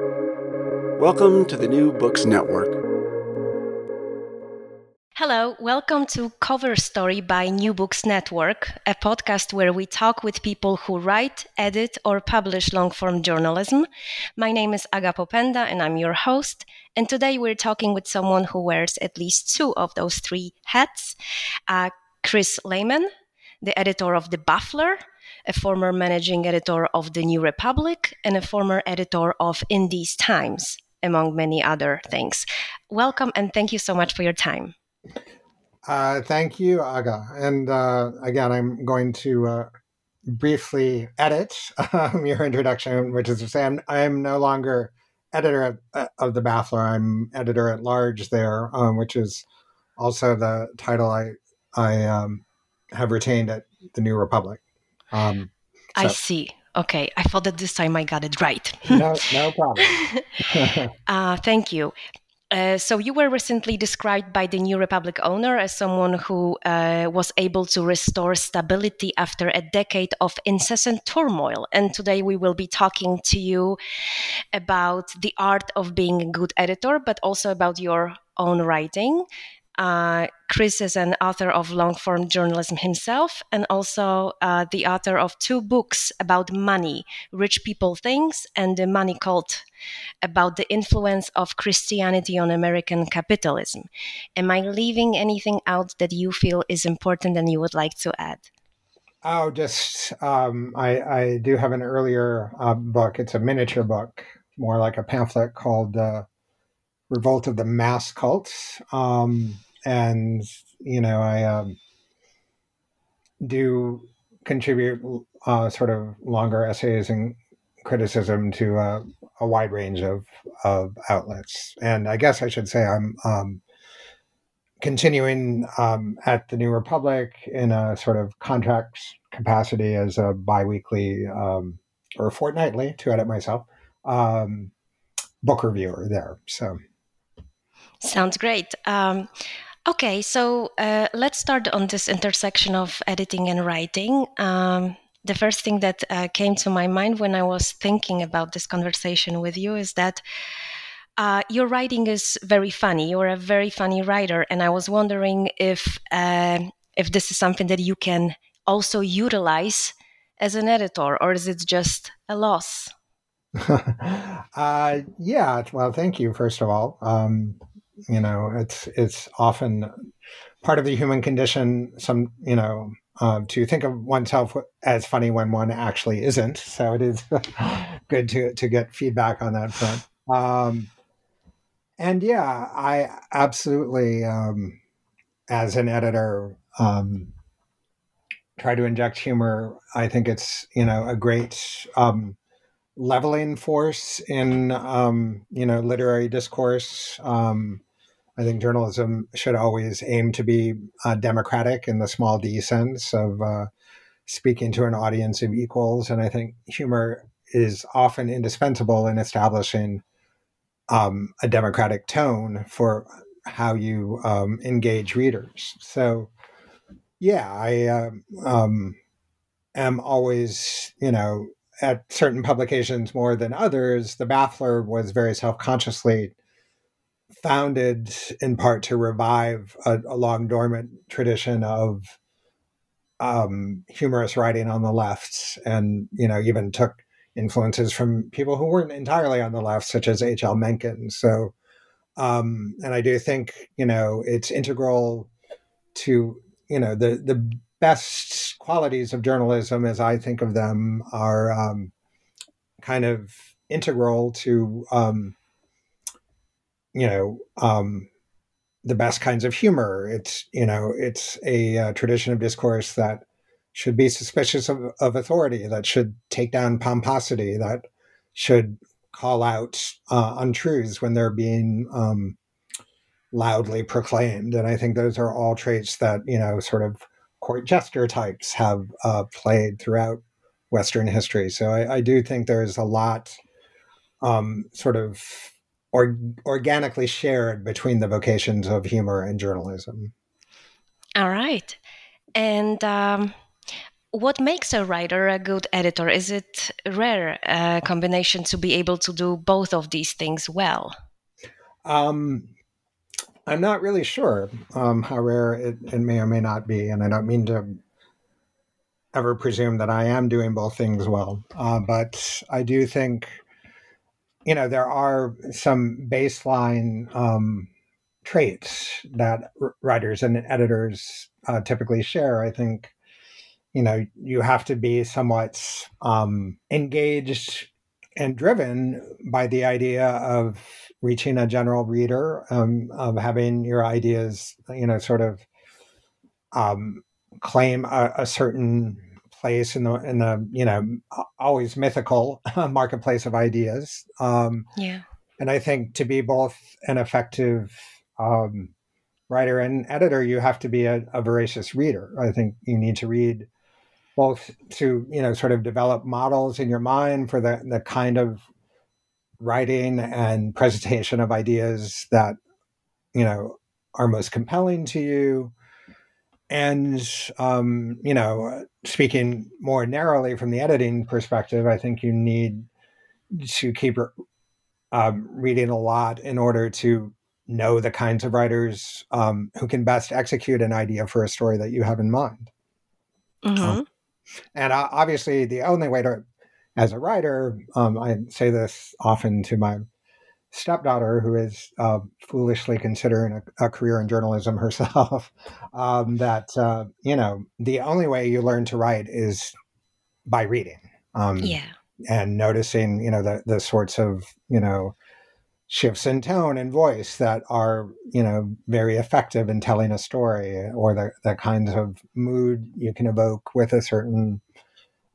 Welcome to the New Books Network. Hello, welcome to Cover Story by New Books Network, a podcast where we talk with people who write, edit, or publish long form journalism. My name is Aga Popenda, and I'm your host. And today we're talking with someone who wears at least two of those three hats uh, Chris Lehmann, the editor of The Baffler, a former managing editor of The New Republic, and a former editor of In These Times, among many other things. Welcome and thank you so much for your time. Uh, thank you, Aga. And uh, again, I'm going to uh, briefly edit um, your introduction, which is to say, I'm, I'm no longer editor of, uh, of, the Baffler. I'm editor at large there, um, which is also the title I I um, have retained at the New Republic. Um, so. I see. Okay, I thought that this time I got it right. no, no problem. uh, thank you. Uh, so you were recently described by the New Republic owner as someone who uh, was able to restore stability after a decade of incessant turmoil. And today we will be talking to you about the art of being a good editor, but also about your own writing. Uh, Chris is an author of long form journalism himself and also uh, the author of two books about money Rich People Things and The Money Cult about the influence of Christianity on American capitalism. Am I leaving anything out that you feel is important and you would like to add? Oh, just um, I, I, do have an earlier uh, book. It's a miniature book, more like a pamphlet called uh, Revolt of the Mass Cults. Um, and, you know, I um, do contribute uh, sort of longer essays and criticism to uh, a wide range of, of outlets. And I guess I should say I'm um, continuing um, at the New Republic in a sort of contract capacity as a biweekly um, or fortnightly to edit myself um, book reviewer there. So. Sounds great. Um, okay, so uh, let's start on this intersection of editing and writing. Um, the first thing that uh, came to my mind when I was thinking about this conversation with you is that uh, your writing is very funny. You're a very funny writer, and I was wondering if uh, if this is something that you can also utilize as an editor, or is it just a loss? uh, yeah. Well, thank you. First of all, um, you know, it's it's often part of the human condition. Some, you know, uh, to think of oneself as funny when one actually isn't. So it is good to to get feedback on that front. Um, and yeah, I absolutely, um, as an editor, um, try to inject humor. I think it's you know a great um, leveling force in um, you know literary discourse. Um, I think journalism should always aim to be uh, democratic in the small d sense of uh, speaking to an audience of equals. And I think humor is often indispensable in establishing um, a democratic tone for how you um, engage readers. So, yeah, I uh, um, am always, you know, at certain publications more than others. The Baffler was very self consciously founded in part to revive a, a long dormant tradition of um, humorous writing on the left, and you know even took influences from people who weren't entirely on the left, such as H.L. Mencken. So, um, and I do think you know it's integral to you know the the best qualities of journalism, as I think of them, are um, kind of integral to um, you know um, the best kinds of humor. It's you know it's a uh, tradition of discourse that should be suspicious of, of, authority, that should take down pomposity, that should call out uh, untruths when they're being um, loudly proclaimed. And I think those are all traits that you know sort of court jester types have uh, played throughout Western history. So I, I do think there's a lot um, sort of or, organically shared between the vocations of humor and journalism. All right. And um, what makes a writer a good editor? Is it rare uh, combination to be able to do both of these things well? Um, I'm not really sure um, how rare it, it, may or may not be, and I don't mean to ever presume that I am doing both things well. Uh, but I do think, you know, there are some baseline um, traits that writers and editors uh, typically share. I think you know you have to be somewhat um, engaged and driven by the idea of reaching a general reader um, of having your ideas you know sort of um, claim a, a, certain place in the in the you know always mythical marketplace of ideas. Um, yeah. and i think to be both an effective um, writer and editor you have to be a, a voracious reader. I think you need to read both to you know sort of develop models in your mind for the the kind of writing and presentation of ideas that you know are most compelling to you and um, you know speaking more narrowly from the editing perspective i think you need to keep um, reading a lot in order to know the kinds of writers um, who can best execute an idea for a story that you have in mind mm-hmm. Um, and uh, obviously, the only way to, as a writer, um, I say this often to my stepdaughter, who is uh, foolishly considering a, a, career in journalism herself, um, that uh, you know the only way you learn to write is by reading. Um, yeah. And noticing, you know, the the sorts of you know shifts in tone and voice that are you know very effective in telling a story or the, the kinds of mood you can evoke with a certain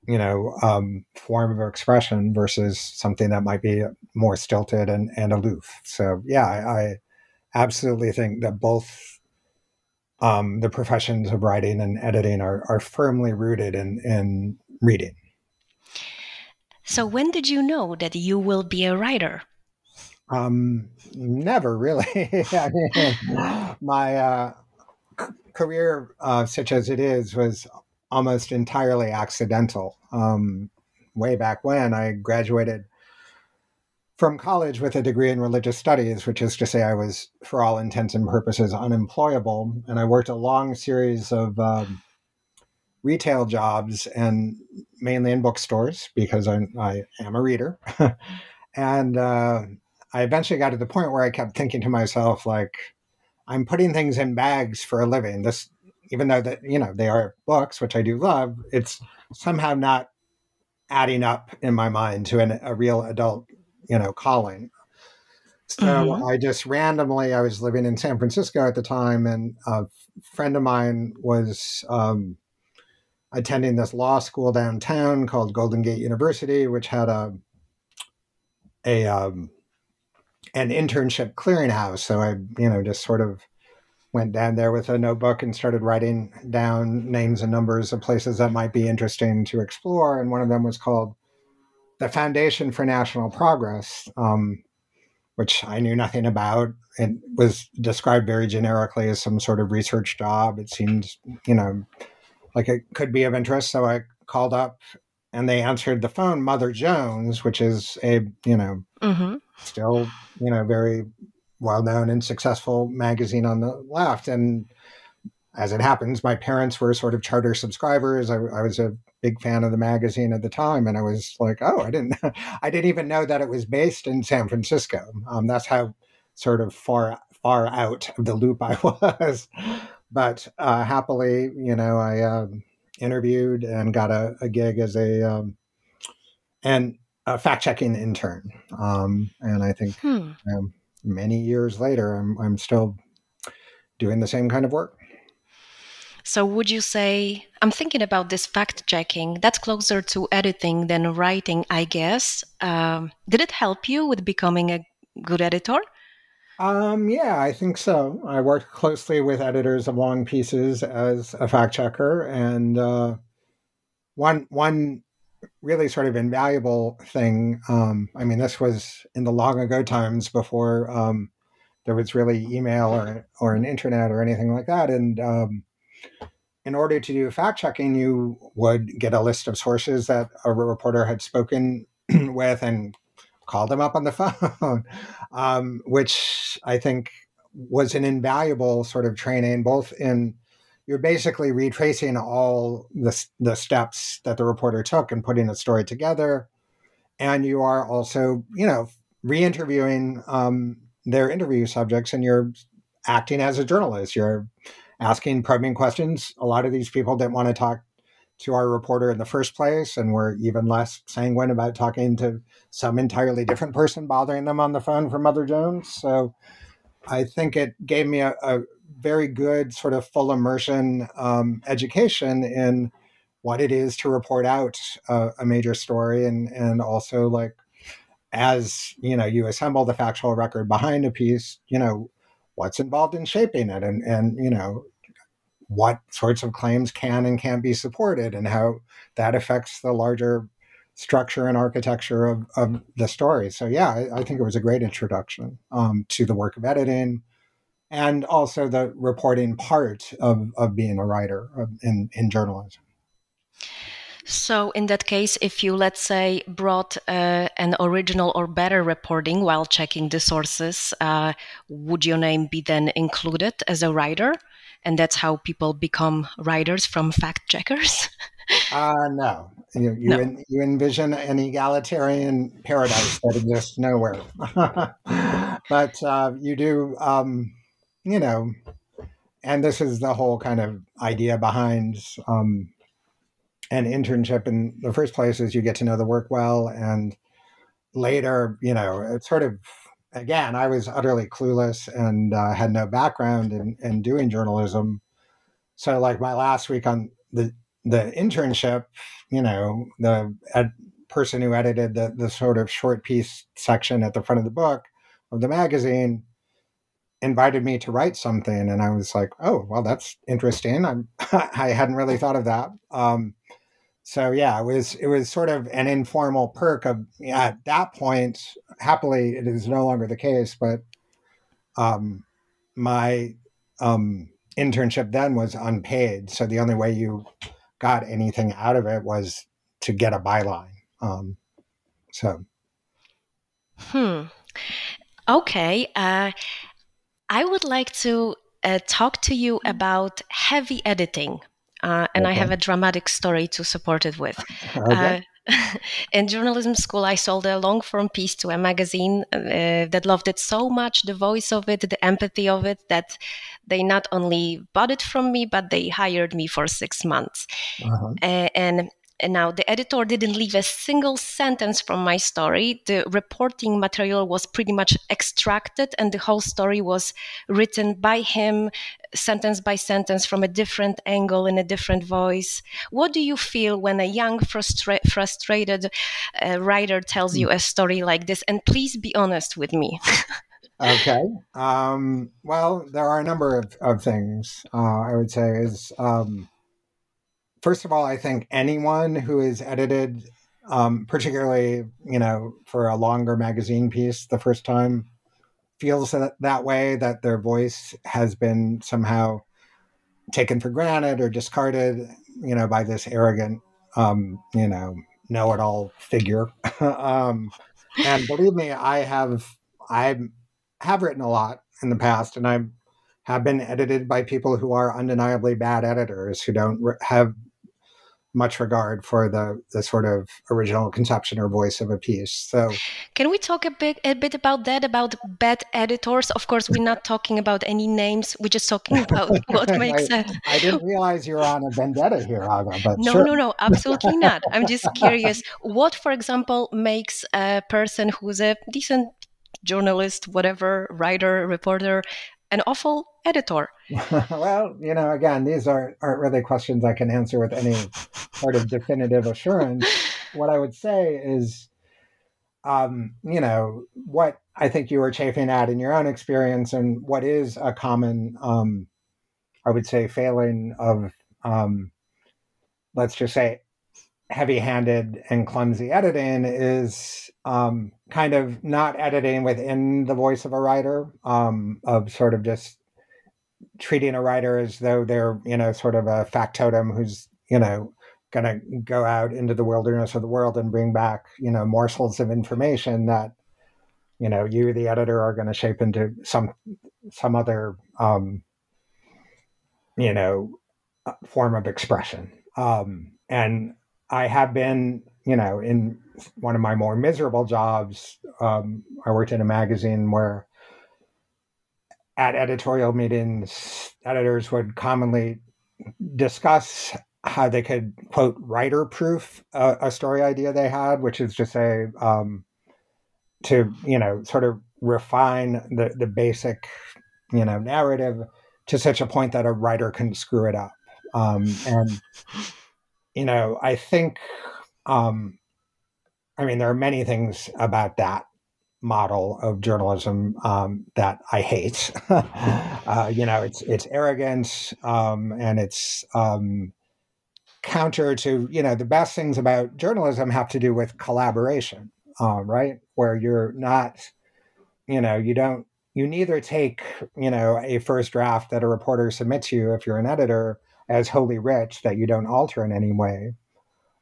you know um, form of expression versus something that might be more stilted and, and aloof. So yeah I, I absolutely think that both um, the professions of writing and editing are, are firmly rooted in, in reading. So when did you know that you will be a writer? Um, never really. I mean, my uh, c- career, uh, such as it is, was almost entirely accidental. Um, way back when I graduated from college with a degree in religious studies, which is to say I was, for all intents and purposes, unemployable. And I worked a long series of um, retail jobs and mainly in bookstores because I, I am a reader. and uh, I eventually got to the point where I kept thinking to myself, like, I'm putting things in bags for a living. This, even though that you know they are books, which I do love, it's somehow not adding up in my mind to an, a real adult, you know, calling. So mm-hmm. I just randomly, I was living in San Francisco at the time, and a friend of mine was um, attending this law school downtown called Golden Gate University, which had a a um, an internship clearinghouse. So I, you know, just sort of went down there with a notebook and started writing down names and numbers of places that might be interesting to explore. And one of them was called the Foundation for National Progress, um, which I knew nothing about. It was described very generically as some sort of research job. It seemed, you know, like it could be of interest. So I called up and they answered the phone, Mother Jones, which is a, you know, mm-hmm. still, you know, very well known and successful magazine on the left. And as it happens, my parents were sort of charter subscribers. I, I was a big fan of the magazine at the time, and I was like, oh, I didn't, I didn't even know that it was based in San Francisco. Um, that's how sort of far far out of the loop I was. but uh, happily, you know, I. Um, interviewed and got a, a gig as a um, and a fact checking intern. Um, and I think hmm. um, many years later, I'm I'm still doing the same kind of work. So, would you say, I'm thinking about this fact checking, that's closer to editing than writing, I guess. Um, did it help you with becoming a good editor? Um, yeah, I think so. I worked closely with editors of long pieces as a fact checker, and uh, one one really sort of invaluable thing. Um, I mean, this was in the long ago times before um, there was really email or or an internet or anything like that, and um, in order to do fact checking, you would get a list of sources that a reporter had spoken with and call them up on the phone, um, which I think was an invaluable sort of training, both in you're basically retracing all the, the steps that the reporter took and putting the story together. And you are also, you know, re interviewing um, their interview subjects and you're acting as a journalist. You're asking probing questions. A lot of these people didn't want to talk to our reporter in the first place and were even less sanguine about talking to some entirely different person bothering them on the phone from Mother Jones. So I think it gave me a, a very good sort of full immersion um, education in what it is to report out a, a major story and and also like as you know you assemble the factual record behind a piece you know what's involved in shaping it and and you know what sorts of claims can and can't be supported and how that affects the larger structure and architecture of, of the story. So yeah, I, I think it was a great introduction um, to the work of editing and also the reporting part of, of being a writer in, in journalism. So, in that case, if you, let's say, brought uh, an original or better reporting while checking the sources, uh, would your name be then included as a writer? And that's how people become writers from fact checkers? uh, no. You, you, no. En, you envision an egalitarian paradise that exists nowhere. but uh, you do, um, you know, and this is the whole kind of idea behind um, an internship in the first place is you get to know the work well and later you know it's sort of again i was utterly clueless and uh, had no background in, in doing journalism so like my last week on the the internship you know the ed, person who edited the, the sort of short piece section at the front of the book of the magazine invited me to write something and i was like oh well that's interesting i'm i hadn't really thought of that um, so yeah, it was it was sort of an informal perk of at that point. Happily, it is no longer the case, but um, my um, internship then was unpaid, so the only way you got anything out of it was to get a byline. Um, so, hmm. Okay, uh, I would like to uh, talk to you about heavy editing uh, and okay. I have a dramatic story to support it with. Okay. Uh, in journalism school, I sold a long form piece to a magazine uh, that loved it so much, the voice of it, the empathy of it, that they not only bought it from me, but they hired me for six months. Uh-huh. and and now the editor didn't leave a single sentence from my story. The reporting material was pretty much extracted, and the whole story was written by him, sentence by sentence, from a different angle in a different voice. What do you feel when a young, frustra- frustrated uh, writer tells you a story like this? And please be honest with me. okay. Um, well, there are a number of, of things uh, I would say is. Um, first of all, I think anyone who is edited, um, particularly you know for a longer magazine piece, the first time, feels that, that way that their voice has been somehow taken for granted or discarded, you know, by this arrogant, um, you know, know-it-all figure. um, and believe me, I have I have written a lot in the past, and I have been edited by people who are undeniably bad editors who don't have much regard for the the sort of original conception or voice of a piece. So, can we talk a bit a bit about that about bad editors? Of course, we're not talking about any names. We're just talking about what makes sense. I didn't realize you're on a vendetta here, Aga. But no, sure. no, no, absolutely not. I'm just curious. What, for example, makes a person who's a decent journalist, whatever, writer, reporter, an awful editor? well, you know, again, these aren't, aren't really questions I can answer with any sort of definitive assurance. What I would say is, um, you know, what I think you were chafing at in your own experience and what is a common, um, I would say, failing of, um, let's just say, heavy handed and clumsy editing is um, kind of not editing within the voice of a writer, um, of sort of just treating a writer as though they're, you know, sort of a factotum who's, you know, going to go out into the wilderness of the world and bring back, you know, morsels of information that, you know, you, the editor, are going to shape into some some other, um, you know, uh, form of expression. Um, and I have been, you know, in one of my more miserable jobs. Um, I worked in a magazine where at editorial meetings, editors would commonly discuss how they could quote writer proof a, a, story idea they had, which is to say, um, to you know, sort of refine the the basic you know narrative to such a point that a writer can screw it up. Um, and you know, I think, um, I mean, there are many things about that model of journalism um, that I hate. uh, you know, it's it's arrogance um, and it's um, counter to you know the best things about journalism have to do with collaboration, uh, right? Where you're not, you know, you don't you neither take you know a first draft that a reporter submits you if you're an editor as holy rich that you don't alter in any way.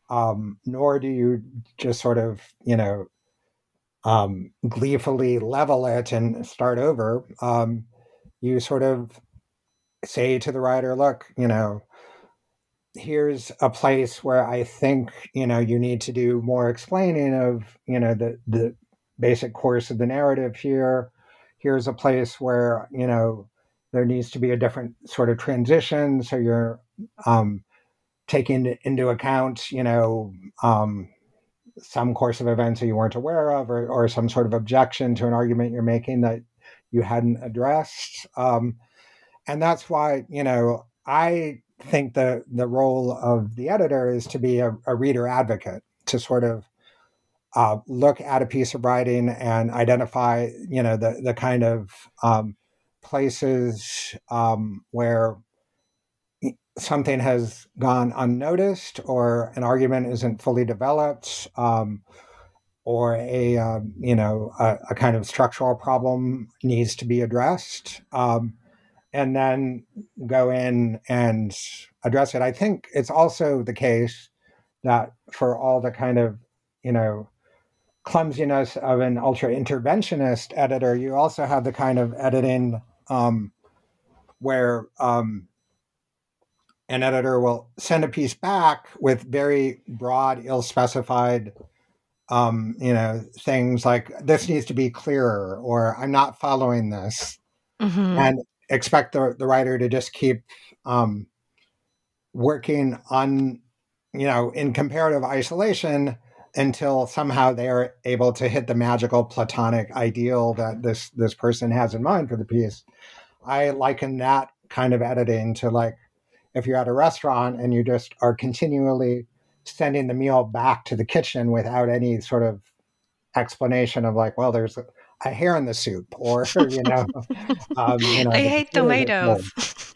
Um, nor do you just sort of, you know, um, gleefully level it and start over, um, you sort of say to the writer, look, you know, here's a place where I think, you know, you need to do more explaining of, you know, the, the basic course of the narrative here. Here's a place where, you know, there needs to be a different sort of transition. So you're um, taking into account, you know, um, some course of events that you weren't aware of or, or some sort of objection to an argument you're making that you hadn't addressed. Um, and that's why, you know, I think the, the role of the editor is to be a, a reader advocate, to sort of uh, look at a piece of writing and identify, you know, the, the kind of um, places um, where something has gone unnoticed or an argument isn't fully developed um, or a um, you know a, a, kind of structural problem needs to be addressed um, and then go in and address it. I think it's also the case that for all the kind of you know clumsiness of an ultra interventionist editor you also have the kind of editing um, where um, an editor will send a piece back with very broad, ill-specified, um, you know, things like this needs to be clearer, or I'm not following this, mm-hmm. and expect the, the writer to just keep um, working on, you know, in comparative isolation until somehow they are able to hit the magical platonic ideal that this this person has in mind for the piece. I liken that kind of editing to like if you're at a restaurant and you just are continually sending the meal back to the kitchen without any sort of explanation of like, well, there's a, a hair in the soup, or you know, um, you know I hate tomatoes.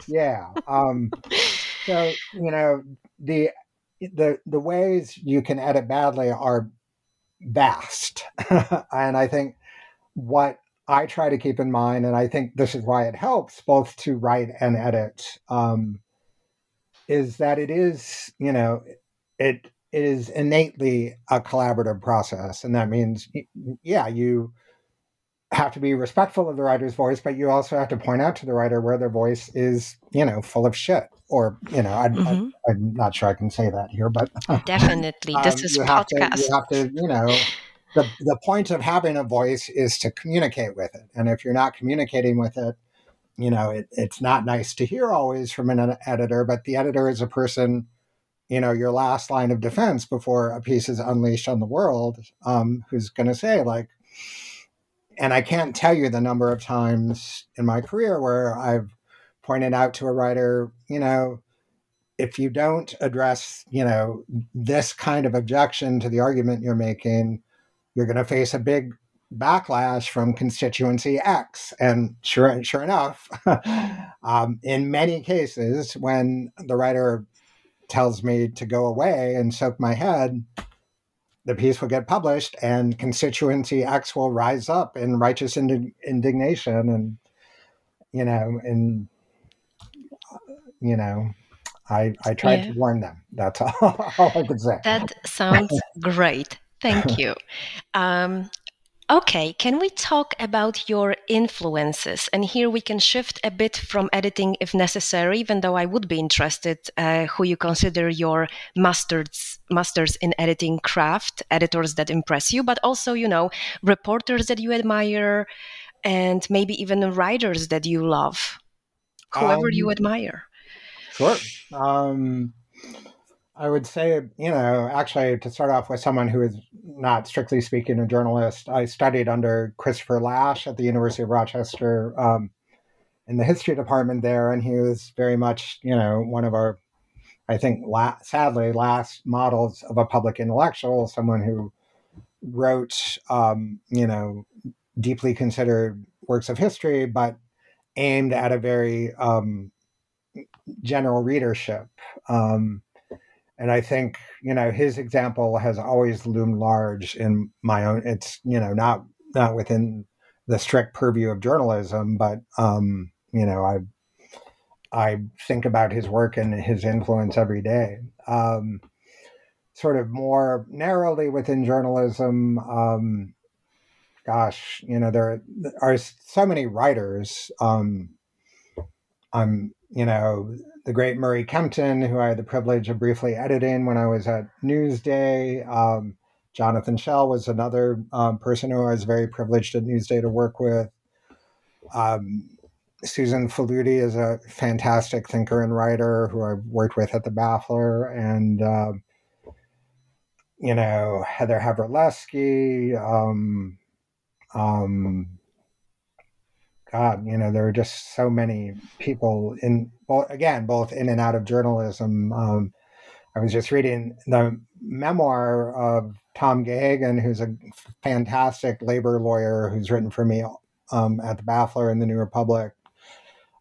Yeah. Um, so you know the the the ways you can edit badly are vast, and I think what I try to keep in mind, and I think this is why it helps both to write and edit. Um, is that it is, you know, it is innately a collaborative process. And that means, yeah, you have to be respectful of the writer's voice, but you also have to point out to the writer where their voice is, you know, full of shit. Or, you know, I, mm-hmm. Am not sure I can say that here, but definitely, um, this is you podcast. Have to, you have to, you know, the, the point of having a voice is to communicate with it. And if you're not communicating with it, you know, it, it's not nice to hear always from an editor, but the editor is a person, you know, your last line of defense before a piece is unleashed on the world, um, who's going to say, like, and I can't tell you the number of times in my career where I've pointed out to a writer, you know, if you don't address, you know, this kind of objection to the argument you're making, you're going to face a big backlash from constituency X. And sure, sure enough, um, in many cases, when the writer tells me to go away and soak my head, the piece will get published and constituency X will rise up in righteous ind- indignation and, you know, and you know, I I tried yeah. to warn them. That's all, all I could say. That sounds great. Thank you. Um, Okay, can we talk about your influences? And here we can shift a bit from editing if necessary, even though I would be interested uh, who you consider your masters, masters in editing craft, editors that impress you, but also, you know, reporters that you admire, and maybe even writers that you love, whoever um, you admire. Sure. Um, I would say, you know, actually, to start off with someone who is not strictly speaking a journalist, I studied under Christopher Lasch at the University of Rochester um, in the history department there, and he was very much, you know, one of our, I think, la- sadly, last models of a public intellectual, someone who wrote, um, you know, deeply considered works of history, but aimed at a very um, general readership. Um, and I think you know his example has always loomed large in my own. It's you know not not within the strict purview of journalism, but um, you know I I think about his work and his influence every day. Um, sort of more narrowly within journalism, um, gosh, you know there are so many writers. Um, I'm you know the great Murray Kempton, who I had the privilege of briefly editing when I was at Newsday. Um, Jonathan Schell was another um, person who I was very privileged at Newsday to work with. Um, Susan Faludi is a fantastic thinker and writer who I've worked with at the Baffler, and um, you know Heather Havrilesky. Um, um, God, you know, there are just so many people in, both, again, both in and out of journalism. Um, I was just reading the memoir of Tom Geoghegan, who's a fantastic labor lawyer who's written for me um, at the Baffler and the New Republic.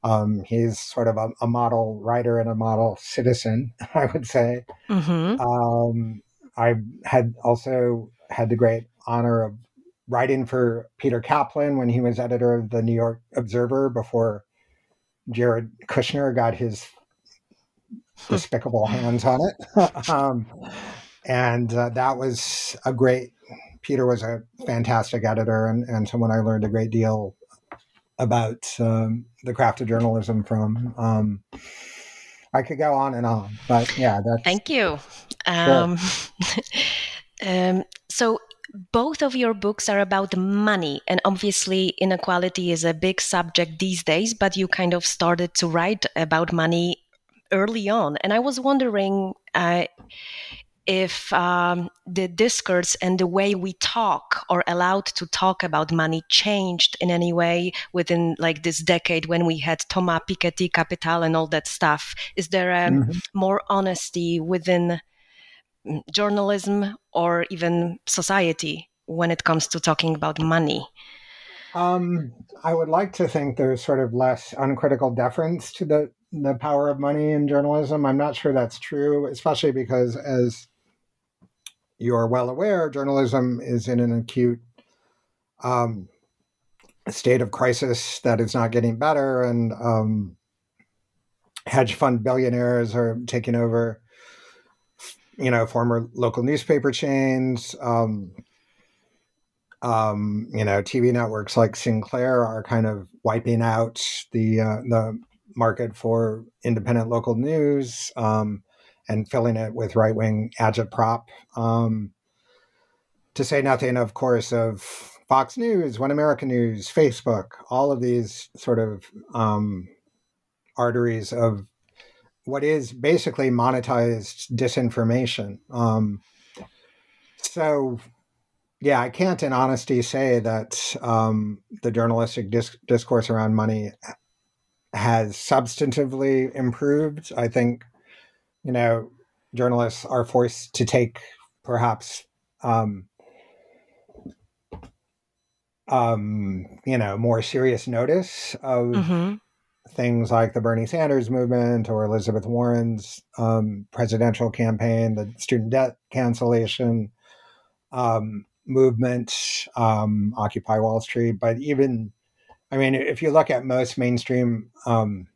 Um, he's sort of a, a, model writer and a model citizen, I would say. Mm-hmm. Um, I had also had the great honor of writing for Peter Kaplan when he was editor of the New York Observer before Jared Kushner got his despicable hands on it. um, and uh, that was a great, Peter was a fantastic editor and, and someone I learned a great deal about um, the craft of journalism from. Um, I could go on and on, but yeah, that's. Thank you. Um, sure. Um, so both of your books are about money and obviously inequality is a big subject these days but you kind of started to write about money early on and i was wondering uh, if um, the discourse and the way we talk or allowed to talk about money changed in any way within like this decade when we had Thomas Piketty, Capital, and all that stuff. Is there a mm-hmm. more honesty within journalism or even society when it comes to talking about money? Um, I would like to think there's sort of less uncritical deference to the the power of money in journalism. I'm not sure that's true, especially because, as you're well aware, journalism is in an acute um, state of crisis that is not getting better, and um, hedge fund billionaires are taking over you know, former local newspaper chains. Um, um, you know, TV networks like Sinclair are kind of wiping out the uh, the market for independent local news um, and filling it with right wing agitprop. Um, to say nothing, of course, of Fox News, One American News, Facebook, all of these sort of um, arteries of what is basically monetized disinformation. Um, so, yeah, I can't in honesty say that um, the journalistic dis- discourse around money has substantively improved. I think, you know, journalists are forced to take perhaps, um, um, you know, more serious notice of. Mm-hmm things like the Bernie Sanders movement or Elizabeth Warren's um, presidential campaign, the student debt cancellation um, movement, um, Occupy Wall Street. But even, I mean, if you look at most mainstream um,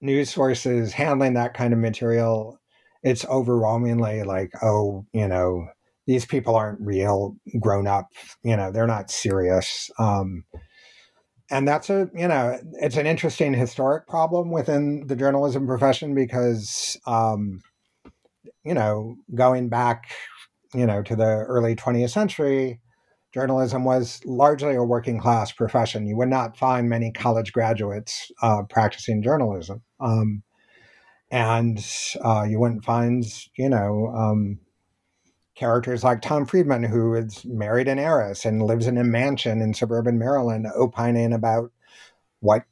news sources handling that kind of material, it's overwhelmingly like, oh, you know, these people aren't real grown up, you know, they're not serious. And that's a you know it's an interesting historic problem within the journalism profession because um, you know going back you know to the early 20th century journalism was largely a working class profession. You would not find many college graduates uh, practicing journalism. Um, and uh, you wouldn't find you know um, characters like Tom Friedman, who is married an heiress and lives in a mansion in suburban Maryland, opining about what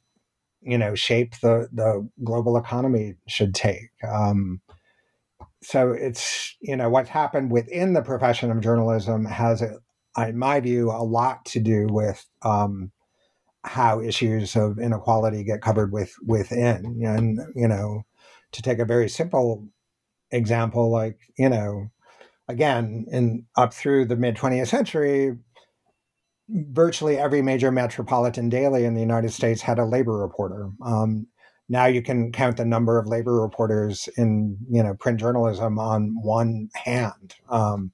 you know shape the the global economy should take. Um, so it's you know what's happened within the profession of journalism has, in my view, a lot to do with um, how issues of inequality get covered with within. And you know, to take a very simple example, like you know again, in up through the mid 20th century, virtually every major metropolitan daily in the United States had a labor reporter. Um, now you can count the number of labor reporters in you know print journalism on one hand, um,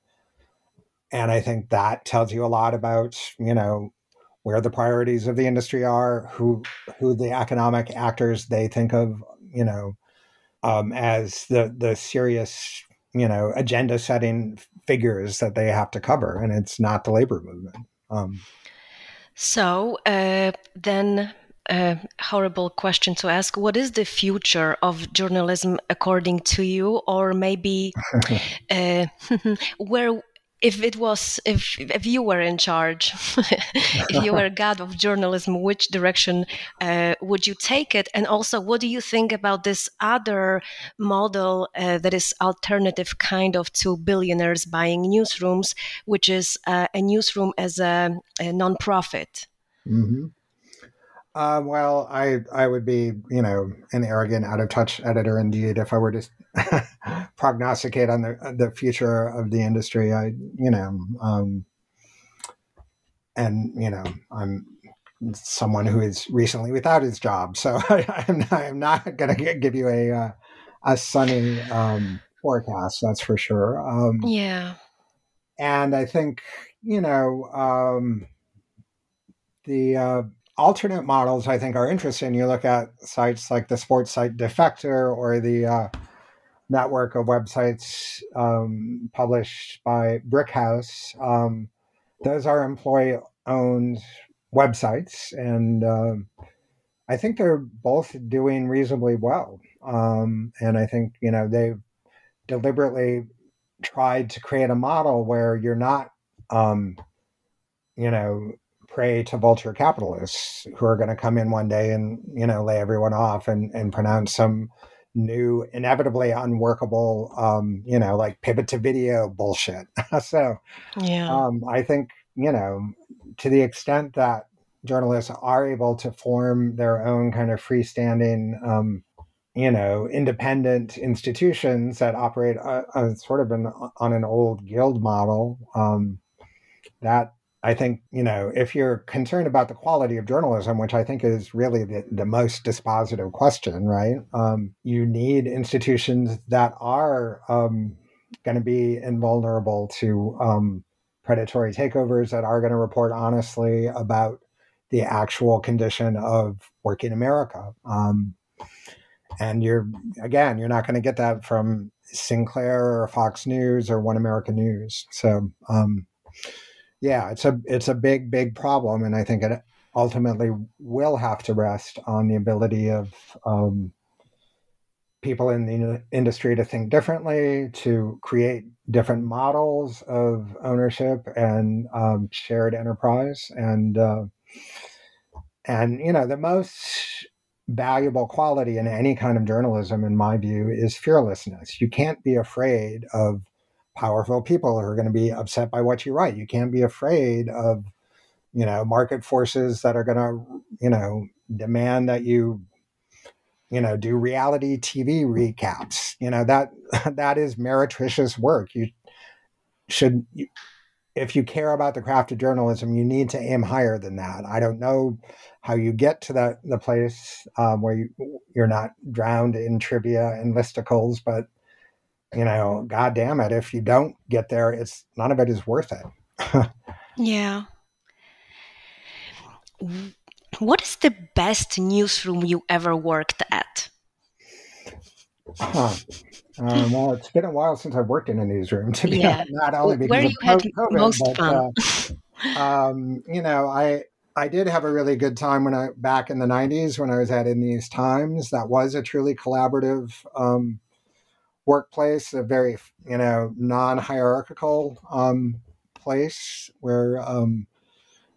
and I think that tells you a lot about you know where the priorities of the industry are, who who the economic actors they think of, you know, um, as the the serious you know agenda setting figures that they have to cover and it's not the labor movement. Um, so uh, then a horrible question to ask. What is the future of journalism according to you? Or maybe uh, where if it was if if you were in charge if you were god of journalism which direction uh, would you take it and also what do you think about this other model uh, that is alternative kind of to billionaires buying newsrooms which is uh, a newsroom as a, a non-profit mm-hmm. Uh, well, I I would be you know an arrogant, out of touch editor indeed if I were to prognosticate on the the future of the industry. I you know, um, and you know, I'm someone who is recently without his job, so I, am not, I'm not going to give you a uh, a sunny um, forecast. That's for sure. Um, yeah, and I think you know um, the uh, alternate models I think are interesting. You look at sites like the sports site Defector or the uh, network of websites um, published by Brickhouse. Um, those are employee owned websites, and uh, I think they're both doing reasonably well. Um, and I think you know they've deliberately tried to create a model where you're not, um, you know, prey to vulture capitalists who are going to come in one day and you know lay everyone off and and pronounce some new inevitably unworkable um you know like pivot to video bullshit. So yeah. um i think you know to the extent that journalists are able to form their own kind of freestanding um you know independent institutions that operate a, a sort of an, on an old guild model um that I think, you know, if you're concerned about the quality of journalism, which I think is really the, the most dispositive question, right? Um, you need institutions that are um, going to be invulnerable to um, predatory takeovers, that are going to report honestly about the actual condition of working America. Um, and you're, again, you're not going to get that from Sinclair or Fox News or One America News. So, um, yeah, it's a it's a big big problem, and I think it ultimately will have to rest on the ability of um, people in the industry to think differently, to create different models of ownership and um, shared enterprise, and uh, and you know the most valuable quality in any kind of journalism, in my view, is fearlessness. You can't be afraid of powerful people who are going to be upset by what you write. You can't be afraid of, you know, market forces that are going to, you know, demand that you, you know, do reality TV recaps. You know that that is meretricious work. You should, if you care about the craft of journalism, you need to aim higher than that. I don't know how you get to that the place um, where you, you're not drowned in trivia and listicles, but you know, god damn it, if you don't get there, it's none of it is worth it. yeah. What is the best newsroom you ever worked at? Huh. Um, well, it's been a while since I've worked in a newsroom. To be yeah. honest, not only because Where of you had COVID, most but, fun. Uh, um, you know, I I did have a really good time when I back in the '90s when I was at In These Times. That was a truly collaborative um, workplace, a very you know non-hierarchical um, place where um,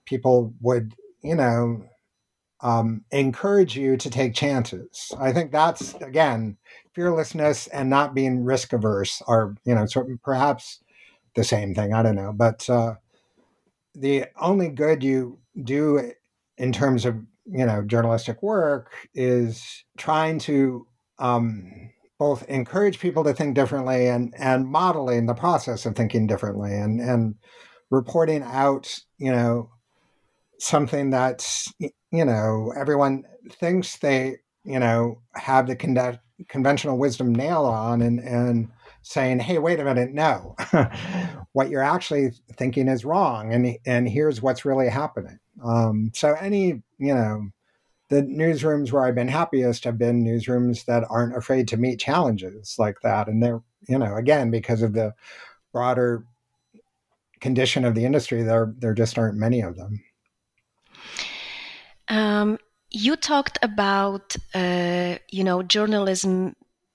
people would you know um, encourage you to take chances. I think that's again fearlessness and not being risk averse are you know sort of perhaps the same thing. I don't know, but uh, the only good you do in terms of you know journalistic work is trying to um, both encourage people to think differently and and modeling the process of thinking differently and and reporting out you know something that's you know everyone thinks they you know have the con- conventional wisdom nail on and and saying hey wait a minute no. What you're actually thinking is wrong and and here's what's really happening. Um, so any you know the newsrooms where I've been happiest have been newsrooms that aren't afraid to meet challenges like that. And they're, you know, again, because of the broader condition of the industry, there there just aren't many of them. Um, you talked about, uh, you know, journalism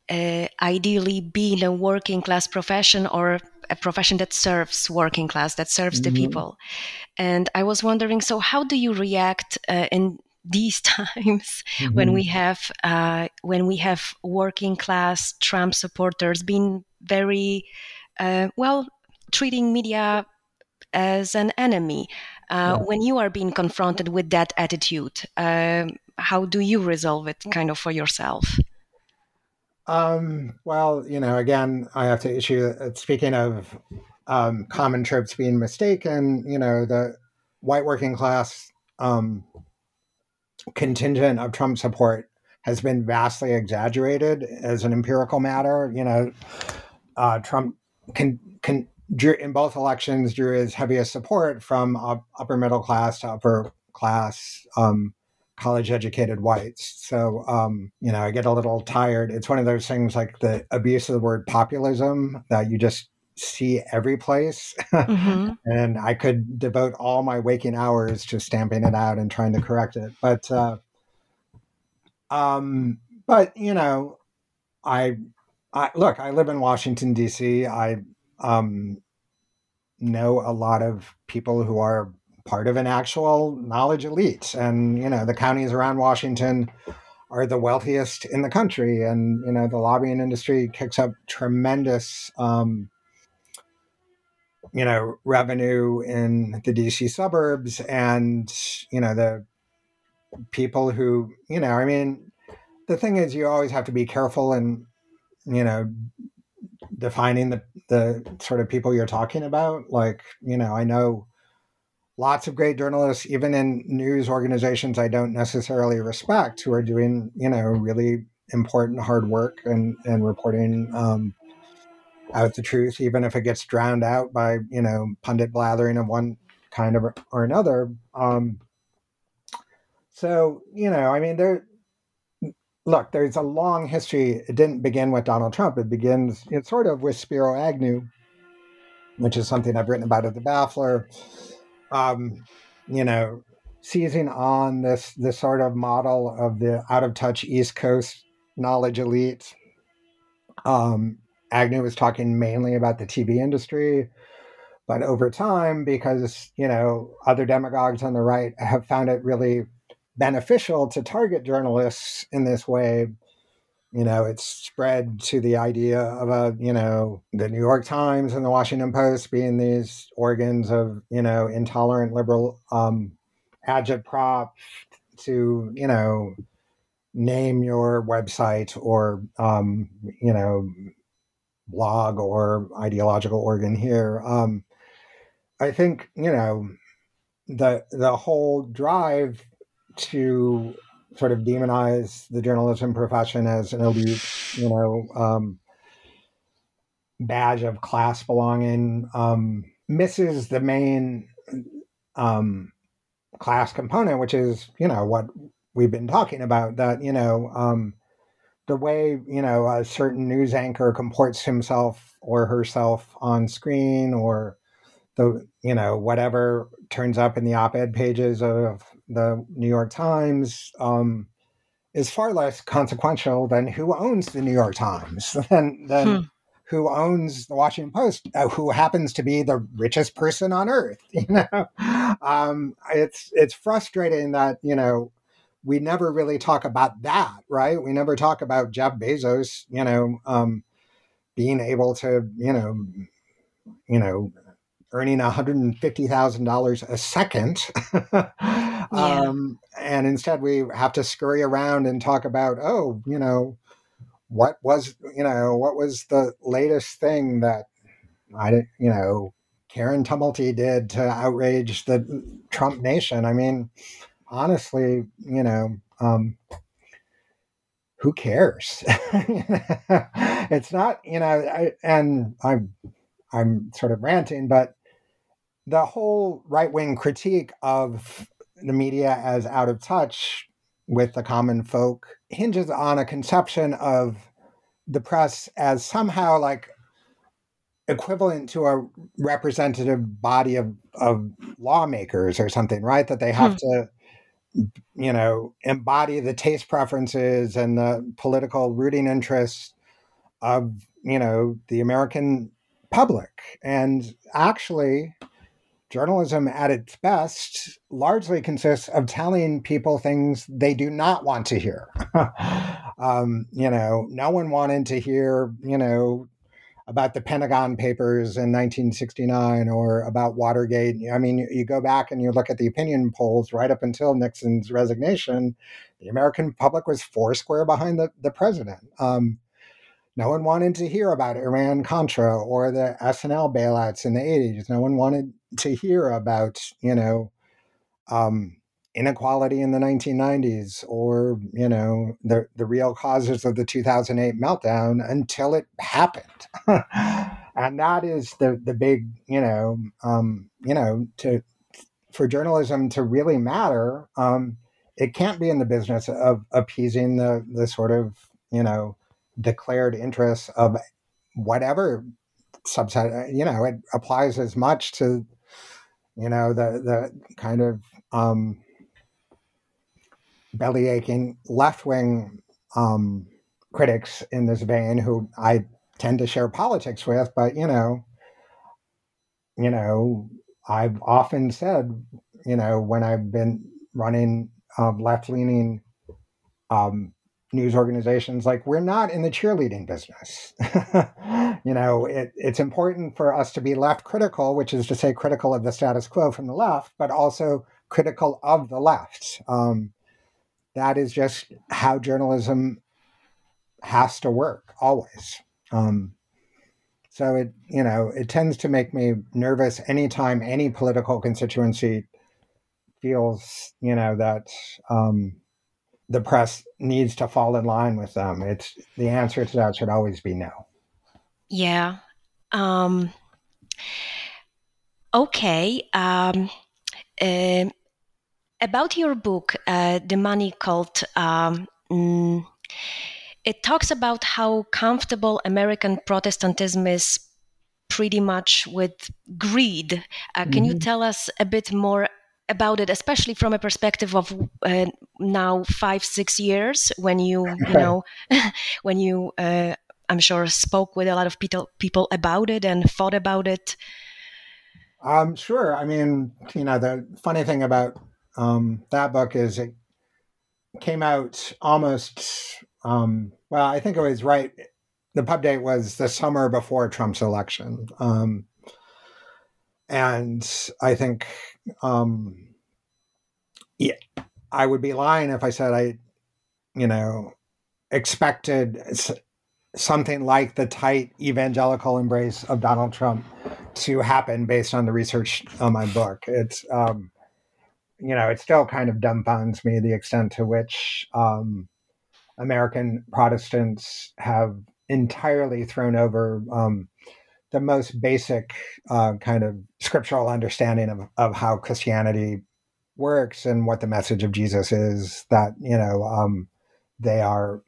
uh, ideally being a working class profession or a profession that serves working class, that serves mm-hmm. the people. And I was wondering, so how do you react uh, in these times mm-hmm. when we have uh, when we have working class Trump supporters being very uh, well treating media as an enemy. Uh, yeah. When you are being confronted with that attitude, um, how do you resolve it, kind of for yourself? Um, well, you know, again, I have to issue. Uh, speaking of um, common tropes being mistaken, you know, the white working class um, contingent of Trump support has been vastly exaggerated as an empirical matter. You know, uh, Trump can, can drew, in both elections drew his heaviest support from upper middle class to upper class um, college educated whites. So, um, you know, I get a little tired. It's one of those things like the abuse of the word populism that you just see every place. Mm-hmm. and I could devote all my waking hours to stamping it out and trying to correct it. But, uh, um, but you know, I, I look, I live in Washington, D.C. I, um, know a lot of people who are part of an actual knowledge elite. And, you know, the counties around Washington are the wealthiest in the country. And, you know, the lobbying industry kicks up tremendous um, you know revenue in the DC suburbs and you know the people who you know I mean the thing is you always have to be careful and you know defining the the sort of people you're talking about. Like you know I know lots of great journalists even in news organizations I don't necessarily respect who are doing you know really important hard work and and reporting um, out the truth, even if it gets drowned out by you know pundit blathering of one kind of or another. Um, so you know, I mean, there. Look, there's a long history. It didn't begin with Donald Trump. It begins, it sort of with Spiro Agnew, which is something I've written about at the Baffler. Um, you know, seizing on this this sort of model of the out of touch East Coast knowledge elite, um, Agnew was talking mainly about the TV industry. But over time, because you know other demagogues on the right have found it really beneficial to target journalists in this way, you know, it's spread to the idea of a you know the New York Times and the Washington Post being these organs of you know intolerant liberal um, agitprop to you know name your website or um, you know blog or ideological organ here. Um, I think you know the the whole drive to sort of demonize the journalism profession as an elite, you know, um, badge of class belonging um, misses the main um, class component, which is you know what we've been talking about. That you know um, the way you know a certain news anchor comports himself or herself on screen, or the you know whatever turns up in the op-ed pages of the New York Times. Um, is far less consequential than who owns the New York Times, than, than hmm who owns the Washington Post, uh, who happens to be the richest person on earth. You know, um, it's it's frustrating that you know we never really talk about that, right? We never talk about Jeff Bezos, you know, um, being able to, you know, you know, earning $150,000 a second. yeah. um, and instead we have to scurry around and talk about, oh, you know, what was you know what was the latest thing that I you know Karen Tumulty did to outrage the Trump nation? I mean, honestly, you know, um, who cares? it's not you know, I, and I'm I'm sort of ranting, but the whole right wing critique of the media as out of touch with the common folk hinges on a conception of the press as somehow like equivalent to a representative body of, of lawmakers or something, right? That they have hmm. to, you know, embody the taste preferences and the political rooting interests of, you know, the American public. And actually, journalism at its best largely consists of telling people things they do not want to hear. um, you know, no one wanted to hear, you know, about the Pentagon Papers in 1969 or about Watergate. I mean, you go back and you look at the opinion polls right up until Nixon's resignation, the American public was foursquare behind the, the president. Um, no one wanted to hear about Iran Contra or the S&L bailouts in the 80s. No one wanted to hear about, you know, um, inequality in the 1990s or, you know, the, the real causes of the 2008 meltdown until it happened. and that is the, the big, you know, um, you know, to, for journalism to really matter, um, it can't be in the business of appeasing the, the sort of, you know, declared interests of whatever subset. You know, it applies as much to you know the the kind of um, belly aching left wing um, critics in this vein who I tend to share politics with, but you know, you know, I've often said, you know, when I've been running um, left leaning um, news organizations like we're not in the cheerleading business. You know it, it's important for us to be left critical which is to say critical of the status quo from the left but also critical of the left. Um, that is just how journalism has to work always um, so it you know it tends to make me nervous anytime any political constituency feels you know that um, the press needs to fall in line with them. It's the answer to that should always be no. Yeah. Um, okay. Um, uh, about your book, uh, The Money Cult, um, mm, it talks about how comfortable American Protestantism is pretty much with greed. Uh, can mm-hmm. you tell us a bit more about it, especially from a perspective of uh, now five, six years when you, you know, when you, uh, I'm sure, spoke with a lot of people, people about it and thought about it? Um, sure. I mean, you know, the funny thing about um, that book is it came out almost, um, well, I think it was right. The pub date was the summer before Trump's election. Um, and I think um, yeah, I would be lying if I said I, you know, expected something like the tight evangelical embrace of Donald Trump to happen based on the research on my book. It's um, you know, it still kind of dumbfounds me the extent to which um, American Protestants have entirely thrown over um, the most basic uh, kind of scriptural understanding of, of how Christianity works and what the message of Jesus is. That you know um, they are,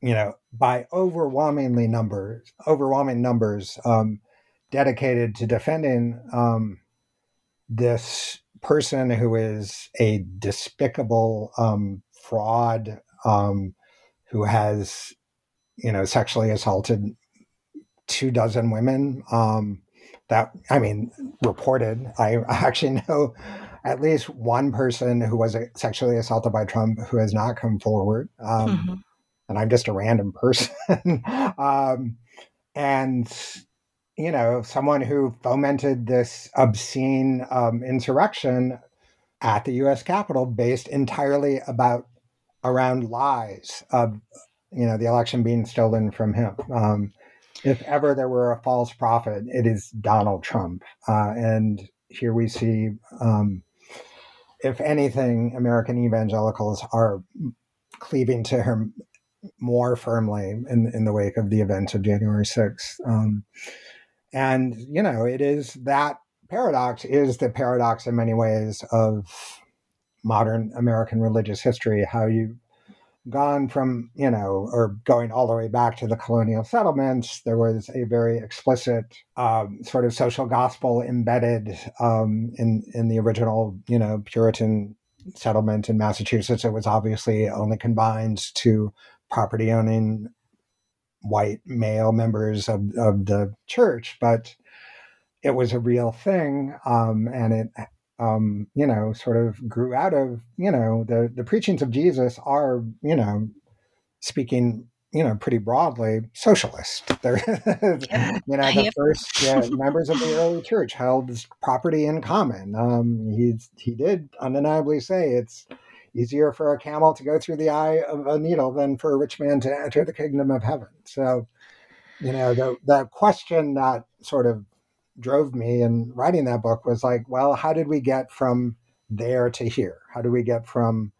you know, by overwhelmingly numbers, overwhelming numbers, um, dedicated to defending um, this person who is a despicable um, fraud um, who has, you know, sexually assaulted two dozen women. Um, that I mean, reported. I actually know at least one person who was sexually assaulted by Trump who has not come forward. Um, mm-hmm. And I'm just a random person. um, and you know, someone who fomented this obscene um, insurrection at the U.S. Capitol based entirely about around lies of, you know, the election being stolen from him. Um, if ever there were a false prophet, it is Donald Trump. Uh, and here we see, um, if anything, American evangelicals are cleaving to him more firmly in, in the wake of the events of January 6th. Um, and, you know, it is that paradox is the paradox in many ways of modern American religious history, how you gone from, you know, or going all the way back to the colonial settlements, there was a very explicit um, sort of social gospel embedded um, in in the original, you know, Puritan settlement in Massachusetts. It was obviously only confined to property owning white male members of, of the church, but it was a real thing. Um, and it, um, you know, sort of grew out of, you know, the, the preachings of Jesus are, you know, speaking, you know, pretty broadly socialist. They're, you know, the first uh, members of the early church held property in common. Um, he, he did undeniably say it's, easier for a camel to go through the eye of a needle than for a rich man to enter the kingdom of heaven. So, you know, the the question that sort of drove me in writing that book was like, well, how did we get from there to here? How do we get from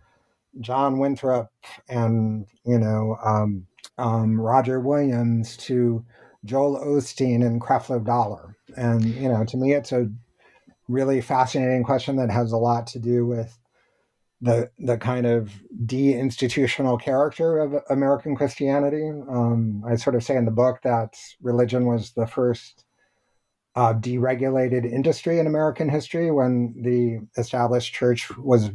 John Winthrop and you know um, um, Roger Williams to Joel Osteen and Creflo Dollar? And you know, to me, it's a really fascinating question that has a lot to do with the the kind of deinstitutional character of American Christianity. Um, I sort of say in the book that religion was the first uh, deregulated industry in American history when the established church was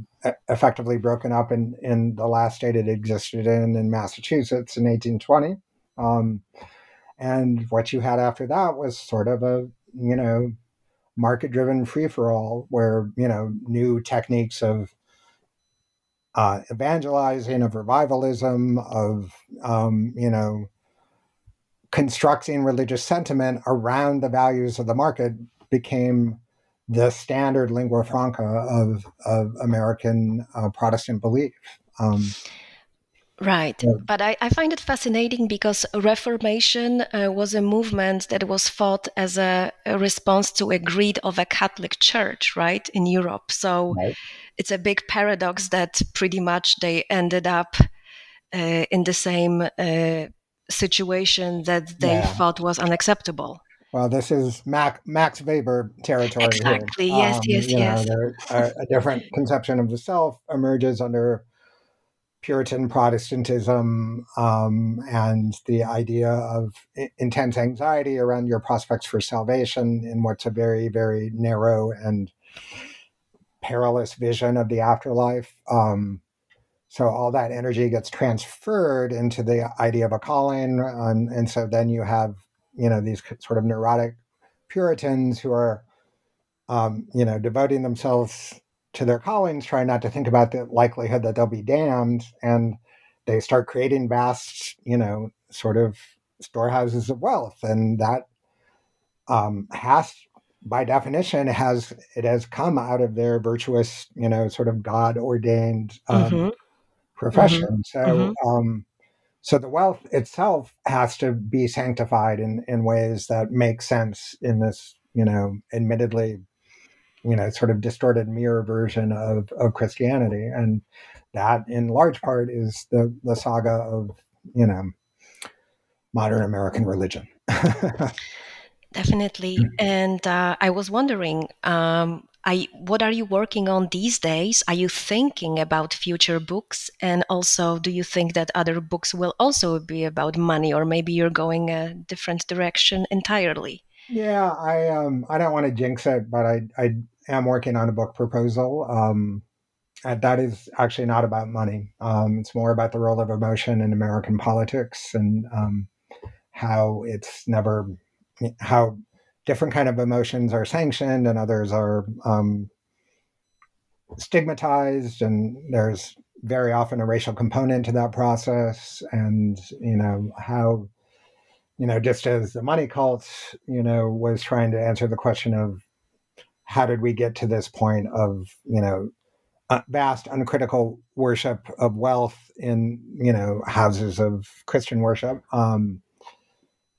effectively broken up in, in the last state it existed in, in Massachusetts in 1820. Um, and what you had after that was sort of a, you know, market driven free for all where, you know, new techniques of uh, evangelizing, of revivalism, of um, you know constructing religious sentiment around the values of the market became the standard lingua franca of of American uh, Protestant belief. Um, Right. Yeah. But I, I, find it fascinating because Reformation uh, was a movement that was fought as a, a, response to a greed of a Catholic Church, right, in Europe. So right it's a big paradox that pretty much they ended up uh, in the same uh, situation that they yeah. thought was unacceptable. Well, this is Max, Max Weber territory. Exactly. Here. Yes, um, yes, yes. Know, a, a different conception of the self emerges under Puritan Protestantism um, and the idea of intense anxiety around your prospects for salvation in what's a very, very narrow and perilous vision of the afterlife. Um, so all that energy gets transferred into the idea of a calling, um, and so then you have you know these sort of neurotic Puritans who are um, you know devoting themselves to their callings, trying not to think about the likelihood that they'll be damned, and they start creating vast you know sort of storehouses of wealth, and that um, has by definition has it has come out of their virtuous you know sort of god ordained um, mm-hmm. profession mm-hmm. so mm-hmm. Um, so the wealth itself has to be sanctified in in ways that make sense in this you know, admittedly, you know, sort of distorted mirror version of, of Christianity. And that in large part is the, the saga of, you know, modern American religion. Definitely. And uh, I was wondering, um, I, what are you working on these days? Are you thinking about future books? And also, do you think that other books will also be about money, or maybe you're going a different direction entirely? Yeah, I um, I don't want to jinx it, but I I am working on a book proposal. Um, that is actually not about money. Um, it's more about the role of emotion in American politics and um, how it's never how different kind of emotions are sanctioned and others are um, stigmatized. And there's very often a racial component to that process. And you know how you know just as the money cult you know was trying to answer the question of how did we get to this point of you know vast uncritical worship of wealth in you know houses of christian worship um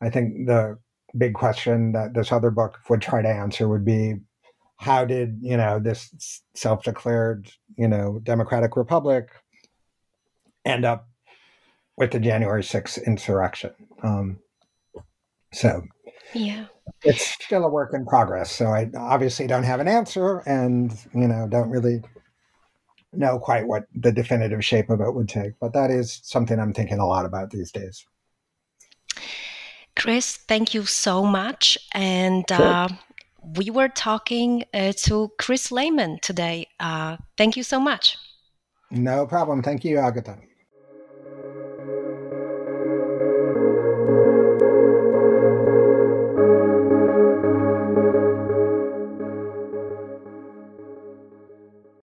i think the big question that this other book would try to answer would be how did you know this self-declared you know democratic republic end up with the january 6th insurrection? Um, so yeah. it's still a work in progress so i obviously don't have an answer and you know don't really know quite what the definitive shape of it would take but that is something i'm thinking a lot about these days Chris, thank you so much. And sure. uh, we were talking uh, to Chris Lehmann today. Uh, thank you so much. No problem. Thank you, Agata.